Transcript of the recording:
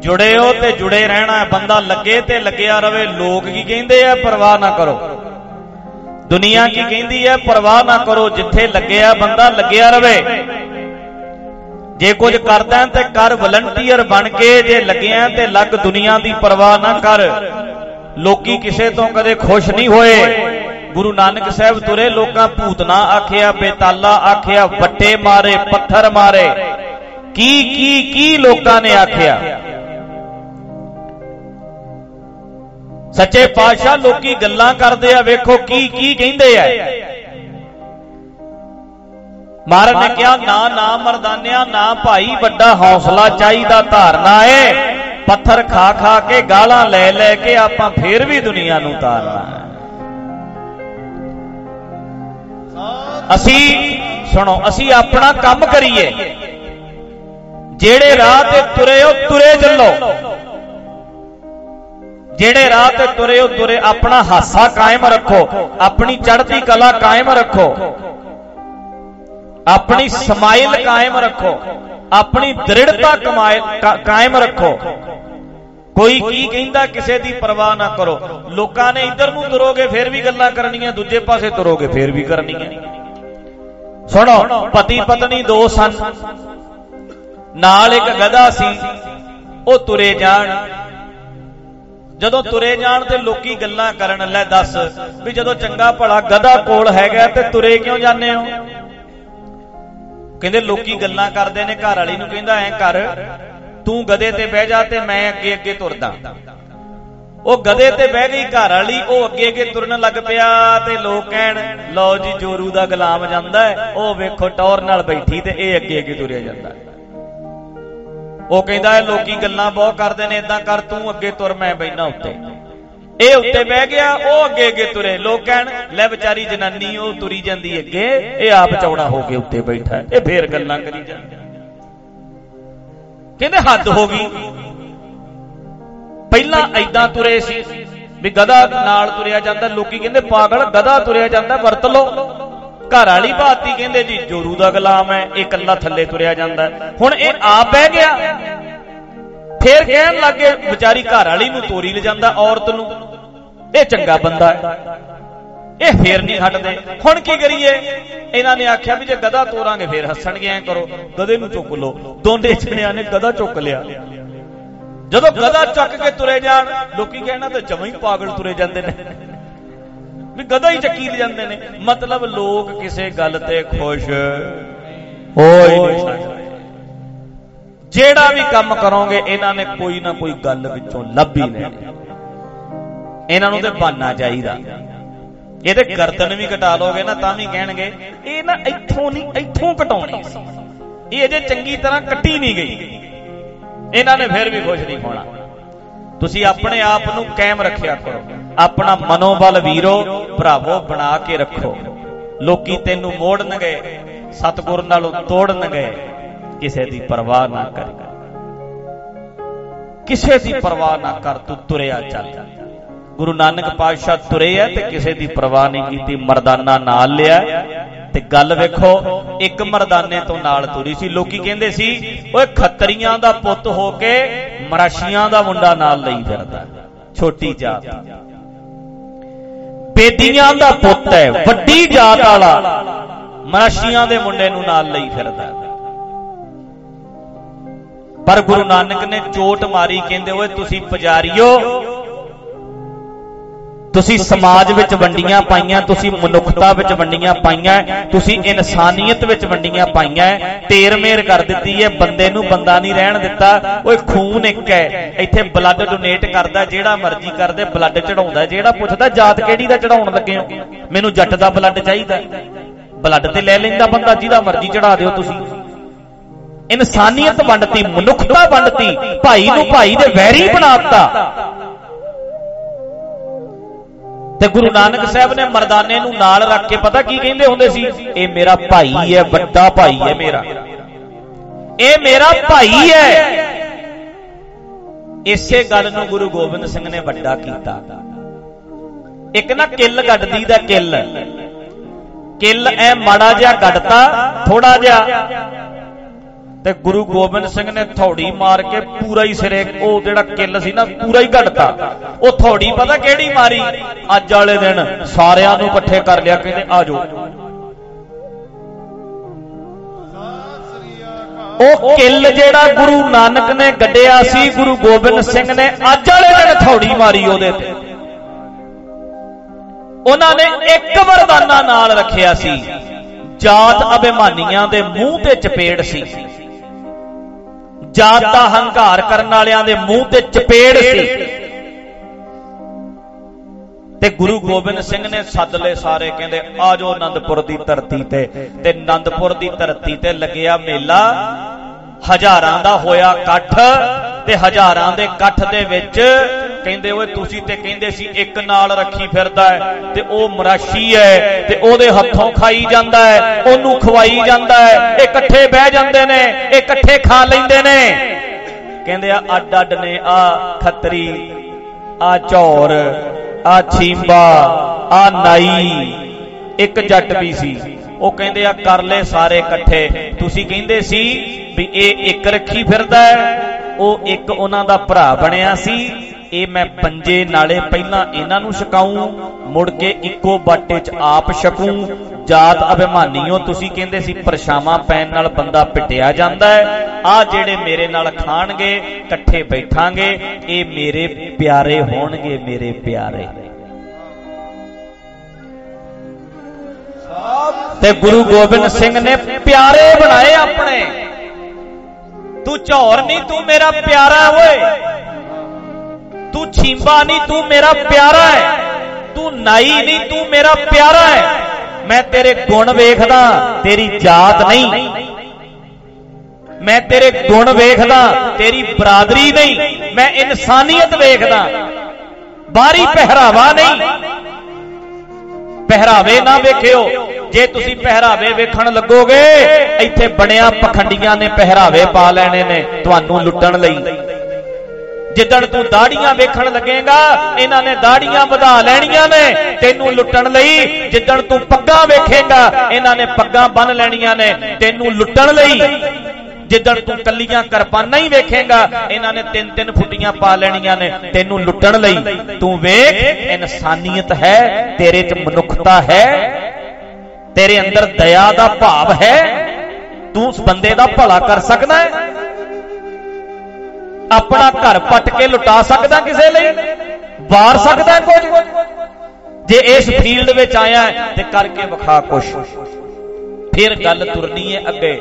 ਜੁੜਿਓ ਤੇ ਜੁੜੇ ਰਹਿਣਾ ਹੈ। ਬੰਦਾ ਲੱਗੇ ਤੇ ਲੱਗਿਆ ਰਵੇ। ਲੋਕ ਕੀ ਕਹਿੰਦੇ ਆ? ਪਰਵਾਹ ਨਾ ਕਰੋ। ਦੁਨੀਆ ਕੀ ਕਹਿੰਦੀ ਹੈ? ਪਰਵਾਹ ਨਾ ਕਰੋ। ਜਿੱਥੇ ਲੱਗਿਆ ਬੰਦਾ ਲੱਗਿਆ ਰਵੇ। ਜੇ ਕੁਝ ਕਰਦਾ ਤੇ ਕਰ। ਵਲੰਟੀਅਰ ਬਣ ਕੇ ਜੇ ਲੱਗਿਆ ਤੇ ਲੱਗ ਦੁਨੀਆ ਦੀ ਪਰਵਾਹ ਨਾ ਕਰ। ਲੋਕੀ ਕਿਸੇ ਤੋਂ ਕਦੇ ਖੁਸ਼ ਨਹੀਂ ਹੋਏ। ਗੁਰੂ ਨਾਨਕ ਸਾਹਿਬ ਤੁਰੇ। ਲੋਕਾਂ ਭੂਤਨਾ ਆਖਿਆ, ਬੇਤਾਲਾ ਆਖਿਆ, ਵੱਟੇ ਮਾਰੇ, ਪੱਥਰ ਮਾਰੇ। ਕੀ ਕੀ ਕੀ ਲੋਕਾਂ ਨੇ ਆਖਿਆ? ਸੱਚੇ ਪਾਤਸ਼ਾਹ ਲੋਕੀ ਗੱਲਾਂ ਕਰਦੇ ਆ, ਵੇਖੋ ਕੀ ਕੀ ਕਹਿੰਦੇ ਆ। ਮਹਾਰਾਜ ਨੇ ਕਿਹਾ, ਨਾ ਨਾ ਮਰਦਾਨਿਆ, ਨਾ ਭਾਈ, ਵੱਡਾ ਹੌਸਲਾ ਚਾਹੀਦਾ, ਧਾਰਨਾ ਏ। ਪੱਥਰ ਖਾ ਖਾ ਕੇ ਗਾਲਾਂ ਲੈ ਲੈ ਕੇ ਆਪਾਂ ਫੇਰ ਵੀ ਦੁਨੀਆ ਨੂੰ ਤਾਰਨਾ ਹੈ। ਅਸੀਂ, ਸੁਣੋ, ਅਸੀਂ ਆਪਣਾ ਕੰਮ ਕਰੀਏ। ਜਿਹੜੇ ਰਾਹ ਤੇ ਤੁਰੇ ਹੋ, ਤੁਰੇ ਚੱਲੋ। ਜਿਹੜੇ ਰਾਹ ਤੇ ਤੁਰੇ ਹੋ ਤੁਰੇ, ਆਪਣਾ ਹਾਸਾ ਕਾਇਮ ਰੱਖੋ, ਆਪਣੀ ਚੜ੍ਹਦੀ ਕਲਾ ਕਾਇਮ ਰੱਖੋ। ਆਪਣੀ ਸਮਾਈਲ ਕਾਇਮ ਰੱਖੋ, ਆਪਣੀ ਦ੍ਰਿੜਤਾ ਕਾਇਮ ਰੱਖੋ। ਕੋਈ ਕੀ ਕਹਿੰਦਾ ਕਿਸੇ ਦੀ ਪਰਵਾਹ ਨਾ ਕਰੋ। ਲੋਕਾਂ ਨੇ ਇੱਧਰ ਨੂੰ ਤੁਰੋਗੇ, ਫੇਰ ਵੀ ਗੱਲਾਂ ਕਰਨੀਆਂ, ਦੂਜੇ ਪਾਸੇ ਤੁਰੋਗੇ, ਫੇਰ ਵੀ ਕਰਨੀਆਂ। ਸੁਣੋ, ਪਤੀ ਪਤਨੀ ਦੋ ਸਨ। ਨਾਲ ਇੱਕ ਗਧਾ ਸੀ, ਉਹ ਤੁਰੇ ਜਾਣ। ਜਦੋਂ ਤੁਰੇ ਜਾਣ ਤੇ ਲੋਕੀ ਗੱਲਾਂ ਕਰਨ, ਲੈ ਦੱਸ ਵੀ ਜਦੋਂ ਚੰਗਾ ਭਲਾ ਗਧਾ ਕੋਲ ਹੈਗਾ ਤੇ ਤੁਰੇ ਕਿਉਂ ਜਾਂਦੇ ਹੋ? ਕਹਿੰਦੇ ਲੋਕੀ ਗੱਲਾਂ ਕਰਦੇ ਨੇ, ਘਰ ਵਾਲੀ ਨੂੰ ਕਹਿੰਦਾ ਐ ਕਰ, ਤੂੰ ਗਧੇ ਤੇ ਬਹਿ ਜਾ ਤੇ ਮੈਂ ਅੱਗੇ ਅੱਗੇ ਤੁਰਦਾ। ਉਹ ਗਧੇ ਤੇ ਬਹਿ ਗਈ, ਘਰ ਵਾਲੀ ਉਹ ਅੱਗੇ ਅੱਗੇ ਤੁਰਨ ਲੱਗ ਪਿਆ ਤੇ ਲੋਕ ਕਹਿਣ, ਲਓ ਜੀ ਜੋਰੂ ਦਾ ਗੁਲਾਮ ਜਾਂਦਾ ਉਹ ਵੇਖੋ ਟੌਰ ਨਾਲ ਬੈਠੀ ਤੇ ਇਹ ਅੱਗੇ ਅੱਗੇ ਤੁਰਿਆ ਜਾਂਦਾ ਉਹ ਕਹਿੰਦਾ ਇਹ ਲੋਕੀ ਗੱਲਾਂ ਬਹੁਤ ਕਰਦੇ ਨੇ ਇਦਾਂ ਕਰ, ਤੂੰ ਅੱਗੇ ਤੁਰ, ਮੈਂ ਬੈਠਾ ਉੱਤੇ। ਇਹ ਉੱਤੇ ਬਹਿ ਗਿਆ, ਉਹ ਅੱਗੇ ਅੱਗੇ ਤੁਰੇ। ਲੋਕ ਕਹਿਣ, ਲੈ ਵਿਚਾਰੀ ਜਨਾਨੀ, ਉਹ ਤੁਰੀ ਜਾਂਦੀ ਅੱਗੇ, ਇਹ ਆਪ ਚੌੜਾ ਹੋ ਕੇ ਉੱਤੇ ਬੈਠਾ ਇਹ ਫੇਰ ਗੱਲਾਂ ਕਰੀ ਜਾਂਦਾ ਕਹਿੰਦੇ, ਹੱਦ ਹੋ ਗਈ। ਪਹਿਲਾਂ ਐਦਾਂ ਤੁਰੇ ਸੀ ਵੀ ਗਧਾ ਨਾਲ ਤੁਰਿਆ ਜਾਂਦਾ, ਲੋਕੀ ਕਹਿੰਦੇ, ਪਾਗਲ, ਗਧਾ ਤੁਰਿਆ ਜਾਂਦਾ, ਵਰਤ ਲੋ ਘਰ ਵਾਲੀ ਬਾਤੀ ਕਹਿੰਦੇ ਜੀ, ਜੋਰੂ ਦਾ ਗੁਲਾਮ ਹੈ, ਇਹ ਇਕੱਲਾ ਥੱਲੇ ਤੁਰਿਆ ਜਾਂਦਾ ਹੁਣ ਇਹ ਆਪ ਬਹਿ ਗਿਆ। ਫੇਰ ਕਹਿਣ ਲੱਗੇ ਵਿਚਾਰੀ ਘਰ ਵਾਲੀ ਨੂੰ ਤੋਰੀ ਲਿਜਾਂਦਾ ਔਰਤ ਨੂੰ। ਇਹ ਚੰਗਾ ਬੰਦਾ ਹੈ। ਇਹ ਫੇਰ ਨਹੀਂ ਹਟਦੇ। ਹੁਣ ਕੀ ਕਰੀਏ? ਇਹਨਾਂ ਨੇ ਆਖਿਆ ਵੀ ਜੇ ਗਧਾ ਤੋਰਾਂਗੇ, ਫੇਰ ਹੱਸਣਗੇ, ਐ ਕਰੋ। ਗਧੇ ਨੂੰ ਚੁੱਕ ਲੋ ਦੋਨੇ ਜਣਿਆਂ ਨੇ ਗਧਾ ਚੁੱਕ ਲਿਆ। ਜਦੋਂ ਗਧਾ ਚੱਕ ਕੇ ਤੁਰੇ ਜਾਣ, ਲੋਕੀ ਕਹਿਣਾ ਤੇ ਜਮਾਂ ਹੀ ਪਾਗਲ ਤੁਰੇ ਜਾਂਦੇ ਨੇ। ਵੀ ਗਧਾ ਹੀ ਚੱਕੀ ਜਾਂਦੇ ਨੇ। ਮਤਲਬ ਲੋਕ ਕਿਸੇ ਗੱਲ ਤੇ ਖੁਸ਼। ਹੋਈ ਨਹੀਂ ਸਕਦੇ। ਜਿਹੜਾ ਵੀ ਕੰਮ ਕਰੋਗੇ ਇਹਨਾਂ ਨੇ ਕੋਈ ਨਾ ਕੋਈ ਗੱਲ ਵਿੱਚੋਂ ਲੱਭੀ ਲੈਣੀ। ਇਹਨਾਂ ਨੂੰ ਤੇ ਬਾਨਾ ਚਾਹੀਦਾ। ਇਹ ਤੇ ਗਰਦਨ ਵੀ ਘਟਾ ਲੋਗੇ ਨਾ ਤਾਂ ਵੀ ਕਹਿਣਗੇ ਇਹ ਨਾ ਇੱਥੋਂ ਨਹੀਂ ਇੱਥੋਂ ਘਟਾਉਣੀ। ਸੀ ਇਹ ਅਜੇ ਚੰਗੀ ਤਰ੍ਹਾਂ ਕੱਟੀ ਨਹੀਂ ਗਈ। ਇਹਨਾਂ ਨੇ ਫਿਰ ਵੀ ਖੁਸ਼ ਨਹੀਂ ਹੋਣਾ। ਤੁਸੀਂ ਆਪਣੇ ਆਪ ਨੂੰ ਕਾਇਮ ਰੱਖਿਆ ਕਰੋ। ਆਪਣਾ ਮਨੋਬਲ ਵੀਰੋ, ਭਰਾਵੋ, ਬਣਾ ਕੇ ਰੱਖੋ। ਲੋਕੀ ਤੈਨੂੰ ਮੋੜਨਗੇ, ਸਤਗੁਰ ਨਾਲੋਂ ਤੋੜਨਗੇ। ਕਿਸੇ ਦੀ ਪਰਵਾਹ ਨਾ ਕਰ। ਕਿਸੇ ਦੀ ਪਰਵਾਹ ਨਾ ਕਰ, ਤੂੰ ਤੁਰਿਆ ਚੱਲ। ਗੁਰੂ ਨਾਨਕ ਪਾਤਸ਼ਾਹ ਤੁਰੇ ਆ ਤੇ ਕਿਸੇ ਦੀ ਪਰਵਾਹ ਨਹੀਂ ਕੀਤੀ, ਮਰਦਾਨਾ ਨਾਲ ਲਿਆ। ਤੇ ਗੱਲ ਵੇਖੋ, ਇੱਕ ਮਰਦਾਨੇ ਤੋਂ ਨਾਲ ਤੁਰੀ ਸੀ। ਲੋਕੀ ਕਹਿੰਦੇ ਸੀ, ਓਏ ਖੱਤਰੀਆਂ ਦਾ ਪੁੱਤ ਹੋ ਕੇ ਮਰਾਸ਼ੀਆਂ ਦਾ ਮੁੰਡਾ ਨਾਲ ਲਈ ਫਿਰਦਾ। ਛੋਟੀ ਜਾਤ। ਬੇਦੀਆਂ ਦਾ ਪੁੱਤ ਹੈ, ਵੱਡੀ ਜਾਤ ਵਾਲਾ। ਮਰਾਸ਼ੀਆਂ ਦੇ ਮੁੰਡੇ ਨੂੰ ਨਾਲ ਲਈ ਫਿਰਦਾ ਪਰ ਗੁਰੂ ਨਾਨਕ ਨੇ ਚੋਟ ਮਾਰੀ, ਕਹਿੰਦੇ, ਓਏ, ਤੁਸੀਂ ਪੁਜਾਰੀਓ ਤੁਸੀਂ ਸਮਾਜ ਵਿੱਚ ਵੰਡੀਆਂ ਪਾਈਆਂ ਤੁਸੀਂ ਮਨੁੱਖਤਾ ਵਿੱਚ ਵੰਡੀਆਂ ਪਾਈਆਂ ਤੁਸੀਂ ਇਨਸਾਨੀਅਤ ਵਿੱਚ ਵੰਡੀਆਂ ਪਾਈਆਂ ਤੇਰ ਮੇਰ ਕਰ ਦਿੱਤੀ ਹੈ ਬੰਦੇ ਨੂੰ ਬੰਦਾ ਨਹੀਂ ਰਹਿਣ ਦਿੱਤਾ ਓਏ ਖੂਨ ਇੱਕ ਹੈ ਇੱਥੇ ਬਲੱਡ ਡੋਨੇਟ ਕਰਦਾ ਜਿਹੜਾ ਮਰਜ਼ੀ ਕਰਦੇ ਬਲੱਡ ਚੜਾਉਂਦਾ ਜਿਹੜਾ ਪੁੱਛਦਾ ਜਾਤ ਕਿਹੜੀ ਦਾ ਚੜਾਉਣ ਲੱਗੇ ਹੋ? ਮੈਨੂੰ ਜੱਟ ਦਾ ਬਲੱਡ ਚਾਹੀਦਾ ਬਲੱਡ ਤੇ ਲੈ ਲੈਂਦਾ ਬੰਦਾ ਜਿਹਦਾ ਮਰਜ਼ੀ ਚੜਾ ਦਿਓ ਤੁਸੀਂ। ਇਨਸਾਨੀਅਤ ਵੰਡਤੀ ਮਨੁੱਖਤਾ ਵੰਡਤੀ ਭਾਈ ਨੂੰ ਭਾਈ ਦੇ ਵੈਰੀ ਬਣਾਤਾ। ਤੇ ਗੁਰੂ ਨਾਨਕ ਸਾਹਿਬ ਨੇ ਮਰਦਾਨੇ ਨੂੰ ਨਾਲ ਰੱਖ ਕੇ ਪਤਾ ਕੀ ਕਹਿੰਦੇ ਹੁੰਦੇ ਸੀ? ਇਹ ਮੇਰਾ ਭਾਈ ਹੈ, ਵੱਡਾ ਭਾਈ ਹੈ ਮੇਰਾ। ਇਹ ਮੇਰਾ ਭਾਈ ਹੈ। ਇਸੇ ਗੱਲ ਨੂੰ ਗੁਰੂ ਗੋਬਿੰਦ ਸਿੰਘ ਨੇ ਵੱਡਾ ਕੀਤਾ। ਇੱਕ ਨਾ ਕਿੱਲ ਗੱਡਦੀ ਦਾ ਕਿੱਲ। ਕਿੱਲ ਐ ਮਾੜਾ ਜਿਹਾ ਗੱਡਤਾ ਥੋੜਾ ਜਿਹਾ ਤੇ ਗੁਰੂ ਗੋਬਿੰਦ ਸਿੰਘ ਨੇ ਥੌੜੀ ਮਾਰ ਕੇ ਪੂਰਾ ਹੀ ਸਿਰੇ, ਉਹ ਜਿਹੜਾ ਕਿੱਲ ਸੀ ਨਾ, ਪੂਰਾ ਹੀ ਘੜਤਾ। ਉਹ ਥੌੜੀ ਪਤਾ ਕਿਹੜੀ ਮਾਰੀ? ਅੱਜ ਵਾਲੇ ਦਿਨ ਸਾਰਿਆਂ ਨੂੰ ਇਕੱਠੇ ਕਰ ਲਿਆ, ਕਹਿੰਦੇ, ਆ ਜਾਓ। ਉਹ ਕਿੱਲ ਜਿਹੜਾ ਗੁਰੂ ਨਾਨਕ ਨੇ ਗੱਡਿਆ ਸੀ, ਗੁਰੂ ਗੋਬਿੰਦ ਸਿੰਘ ਨੇ ਅੱਜ ਵਾਲੇ ਦਿਨ ਥੌੜੀ ਮਾਰੀ ਉਹਦੇ ਤੇ। ਉਹਨਾਂ ਨੇ ਇੱਕ ਵਰਦਾਨਾ ਨਾਲ ਰੱਖਿਆ ਸੀ। ਜਾਤ ਅਭਿਮਾਨੀਆਂ ਦੇ ਮੂੰਹ ਤੇ ਚਪੇੜ ਸੀ। ਜਾਤ ਦਾ ਹੰਕਾਰ ਕਰਨ ਵਾਲਿਆਂ ਦੇ ਮੂੰਹ ਤੇ ਚਪੇੜ ਸੀ। ਤੇ ਗੁਰੂ ਗੋਬਿੰਦ ਸਿੰਘ ਨੇ ਸੱਦ ਲਏ ਸਾਰੇ, ਕਹਿੰਦੇ ਆਜੋ ਆਨੰਦਪੁਰ ਦੀ ਧਰਤੀ ਤੇ। ਤੇ ਆਨੰਦਪੁਰ ਦੀ ਧਰਤੀ ਤੇ ਲੱਗਿਆ ਮੇਲਾ। ਹਜ਼ਾਰਾਂ ਦਾ ਹੋਇਆ ਇਕੱਠ ਤੇ ਹਜ਼ਾਰਾਂ ਦੇ ਇਕੱਠ ਦੇ ਵਿੱਚ ਕਹਿੰਦੇ, ਓਏ, ਤੁਸੀਂ ਤੇ ਕਹਿੰਦੇ ਸੀ ਇੱਕ ਨਾਲ ਰੱਖੀ ਫਿਰਦਾ ਹੈ ਤੇ ਉਹ ਮਰਾਸ਼ੀ ਹੈ ਤੇ ਉਹਦੇ ਹੱਥੋਂ ਖਾਈ ਜਾਂਦਾ ਹੈ, ਉਹਨੂੰ ਖਵਾਈ ਜਾਂਦਾ ਹੈ, ਇਹ ਇਕੱਠੇ ਬਹਿ ਜਾਂਦੇ ਨੇ, ਇਹ ਇਕੱਠੇ ਖਾ ਲੈਂਦੇ ਨੇ। ਕਹਿੰਦੇ, ਆ ਅੱਡ ਅੱਡ ਨੇ, ਆ ਖੱਤਰੀ, ਆ ਝੌਰ ਆ ਛੀਂਬਾ ਆ ਨਾਈ, ਇੱਕ ਜੱਟ ਵੀ ਸੀ। ਉਹ ਕਹਿੰਦੇ, ਆ ਕਰ ਲੈ ਸਾਰੇ ਇਕੱਠੇ। ਤੁਸੀਂ ਕਹਿੰਦੇ ਸੀ ਵੀ ਇਹ ਇੱਕ ਰੱਖੀ ਫਿਰਦਾ ਹੈ, ਉਹ ਇੱਕ ਉਹਨਾਂ ਦਾ ਭਰਾ ਬਣਿਆ ਸੀ ਇਹ ਮੈਂ ਪੰਜੇ ਨਾਲੇ ਪਹਿਲਾਂ ਇਹਨਾਂ ਨੂੰ ਛਕਾਉਂ ਮੁੜ ਕੇ ਇੱਕੋ ਬਾਟੇ 'ਚ ਆਪ ਛਕੂੰ। ਜਾਤ ਅਭਿਮਾਨੀਓ, ਤੁਸੀਂ ਕਹਿੰਦੇ ਸੀ ਪਰਛਾਵਾਂ ਪੈਣ ਨਾਲ ਬੰਦਾ ਪਿਟਿਆ ਜਾਂਦਾ ਹੈ। ਆ ਜਿਹੜੇ ਮੇਰੇ ਨਾਲ ਖਾਣਗੇ, ਇਕੱਠੇ ਬੈਠਾਂਗੇ, ਇਹ ਮੇਰੇ ਪਿਆਰੇ ਹੋਣਗੇ, ਮੇਰੇ ਪਿਆਰੇ। ਤੇ ਗੁਰੂ ਗੋਬਿੰਦ ਸਿੰਘ ਨੇ ਪਿਆਰੇ ਬਣਾਏ ਆਪਣੇ। ਤੂੰ ਝੌਰ ਨਹੀਂ ਤੂੰ ਮੇਰਾ ਪਿਆਰਾ ਓਏ। ਤੂੰ ਛੀਂਬਾ ਨਹੀਂ ਤੂੰ ਮੇਰਾ ਪਿਆਰਾ ਹੈ ਤੂੰ ਨਾਈ ਨਹੀਂ ਤੂੰ ਮੇਰਾ ਪਿਆਰਾ ਹੈ ਮੈਂ ਤੇਰੇ ਗੁਣ ਵੇਖਦਾ ਤੇਰੀ ਜਾਤ ਨਹੀਂ ਮੈਂ ਤੇਰੇ ਗੁਣ ਵੇਖਦਾ ਤੇਰੀ ਬਰਾਦਰੀ ਨਹੀਂ ਮੈਂ ਇਨਸਾਨੀਅਤ ਵੇਖਦਾ ਬਾਹਰੀ ਪਹਿਰਾਵਾ ਨਹੀਂ ਪਹਿਰਾਵੇ ਨਾ ਵੇਖਿਓ ਜੇ ਤੁਸੀਂ ਪਹਿਰਾਵੇ ਵੇਖਣ ਲੱਗੋਗੇ ਇੱਥੇ ਬਣਿਆ ਪਖੰਡੀਆਂ ਨੇ ਪਹਿਰਾਵੇ ਪਾ ਲੈਣੇ ਨੇ ਤੁਹਾਨੂੰ ਲੁੱਟਣ ਲਈ ਜਿੱਦਣ ਤੂੰ ਦਾੜੀਆਂ ਵੇਖਣ ਲੱਗੇਗਾ, ਇਹਨਾਂ ਨੇ ਦਾੜੀਆਂ ਵਧਾ ਲੈਣੀਆਂ ਨੇ, ਤੈਨੂੰ ਲੁੱਟਣ ਲਈ ਜਿੱਦਣ ਤੂੰ ਪੱਗਾਂ ਵੇਖੇਗਾ, ਇਹਨਾਂ ਨੇ ਪੱਗਾਂ ਬੰਨ ਲੈਣੀਆਂ ਨੇ, ਤੈਨੂੰ ਲੁੱਟਣ ਲਈ ਜਿੱਦਣ ਤੂੰ ਕੱਲੀਆਂ ਕਿਰਪਾਨਾਂ ਹੀ ਵੇਖੇਗਾ, ਇਹਨਾਂ ਨੇ ਤਿੰਨ ਤਿੰਨ ਫੁੱਟੀਆਂ ਪਾ ਲੈਣੀਆਂ ਨੇ, ਤੈਨੂੰ ਲੁੱਟਣ ਲਈ। ਤੂੰ ਵੇਖ, ਇਨਸਾਨੀਅਤ ਹੈ, ਤੇਰੇ 'ਚ ਮਨੁੱਖਤਾ ਹੈ, ਤੇਰੇ ਅੰਦਰ ਦਇਆ ਦਾ ਭਾਵ ਹੈ, ਤੂੰ ਉਸ ਬੰਦੇ ਦਾ ਭਲਾ ਕਰ ਸਕਦਾ ਹੈ। ਆਪਣਾ ਘਰ ਪੱਟ ਕੇ ਲੁਟਾ ਸਕਦਾ ਕਿਸੇ ਲਈ? ਵਾਰ ਸਕਦਾ ਕੁਝ? ਜੇ ਇਸ ਫੀਲਡ ਵਿੱਚ ਆਇਆ ਤੇ ਕਰਕੇ ਵਿਖਾ ਕੁਛ। ਫਿਰ ਗੱਲ ਤੁਰਨੀ ਹੈ ਅੱਗੇ।